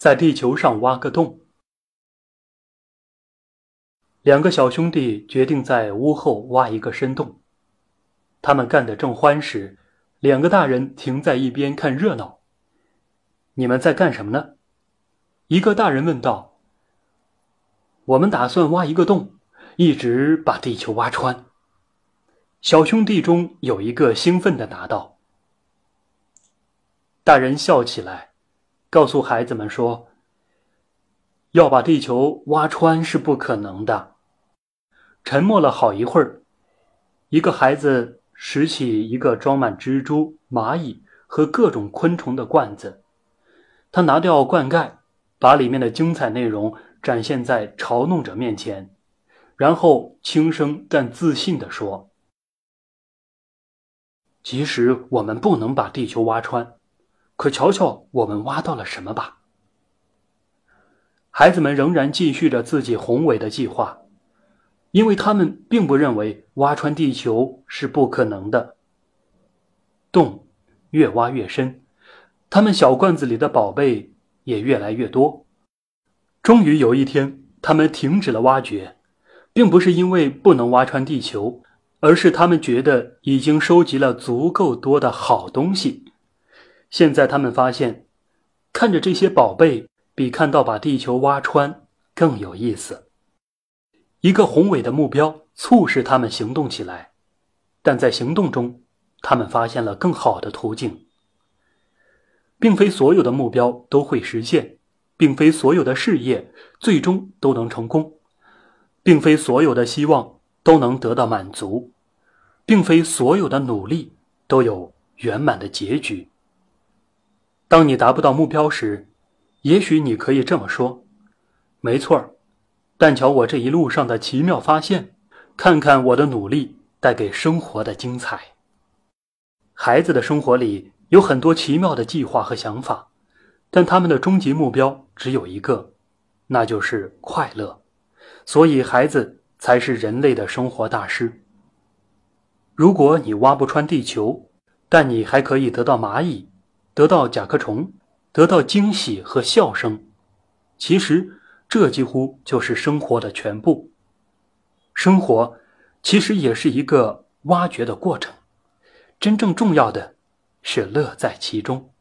在地球上挖个洞。两个小兄弟决定在屋后挖一个深洞。他们干得正欢时，两个大人停在一边看热闹。你们在干什么呢？一个大人问道。我们打算挖一个洞，一直把地球挖穿。小兄弟中有一个兴奋地答道。大人笑起来，告诉孩子们说：“要把地球挖穿是不可能的。”沉默了好一会儿，一个孩子拾起一个装满蜘蛛、蚂蚁和各种昆虫的罐子，他拿掉罐盖，把里面的精彩内容展现在嘲弄者面前，然后轻声但自信地说：“即使我们不能把地球挖穿，可瞧瞧我们挖到了什么吧。”孩子们仍然继续着自己宏伟的计划。因为他们并不认为挖穿地球是不可能的。洞越挖越深，他们小罐子里的宝贝也越来越多。终于有一天，他们停止了挖掘，并不是因为不能挖穿地球，而是他们觉得已经收集了足够多的好东西。现在他们发现，看着这些宝贝，比看到把地球挖穿更有意思。一个宏伟的目标促使他们行动起来，但在行动中，他们发现了更好的途径。并非所有的目标都会实现，并非所有的事业最终都能成功，并非所有的希望都能得到满足，并非所有的努力都有圆满的结局。当你达不到目标时，也许你可以这么说：“没错儿。”但瞧我这一路上的奇妙发现，看看我的努力带给生活的精彩。孩子的生活里有很多奇妙的计划和想法，但他们的终极目标只有一个，那就是快乐。所以，孩子才是人类的生活大师。如果你挖不穿地球，但你还可以得到蚂蚁，得到甲壳虫，得到惊喜和笑声，其实。这几乎就是生活的全部。生活其实也是一个挖掘的过程，真正重要的是乐在其中。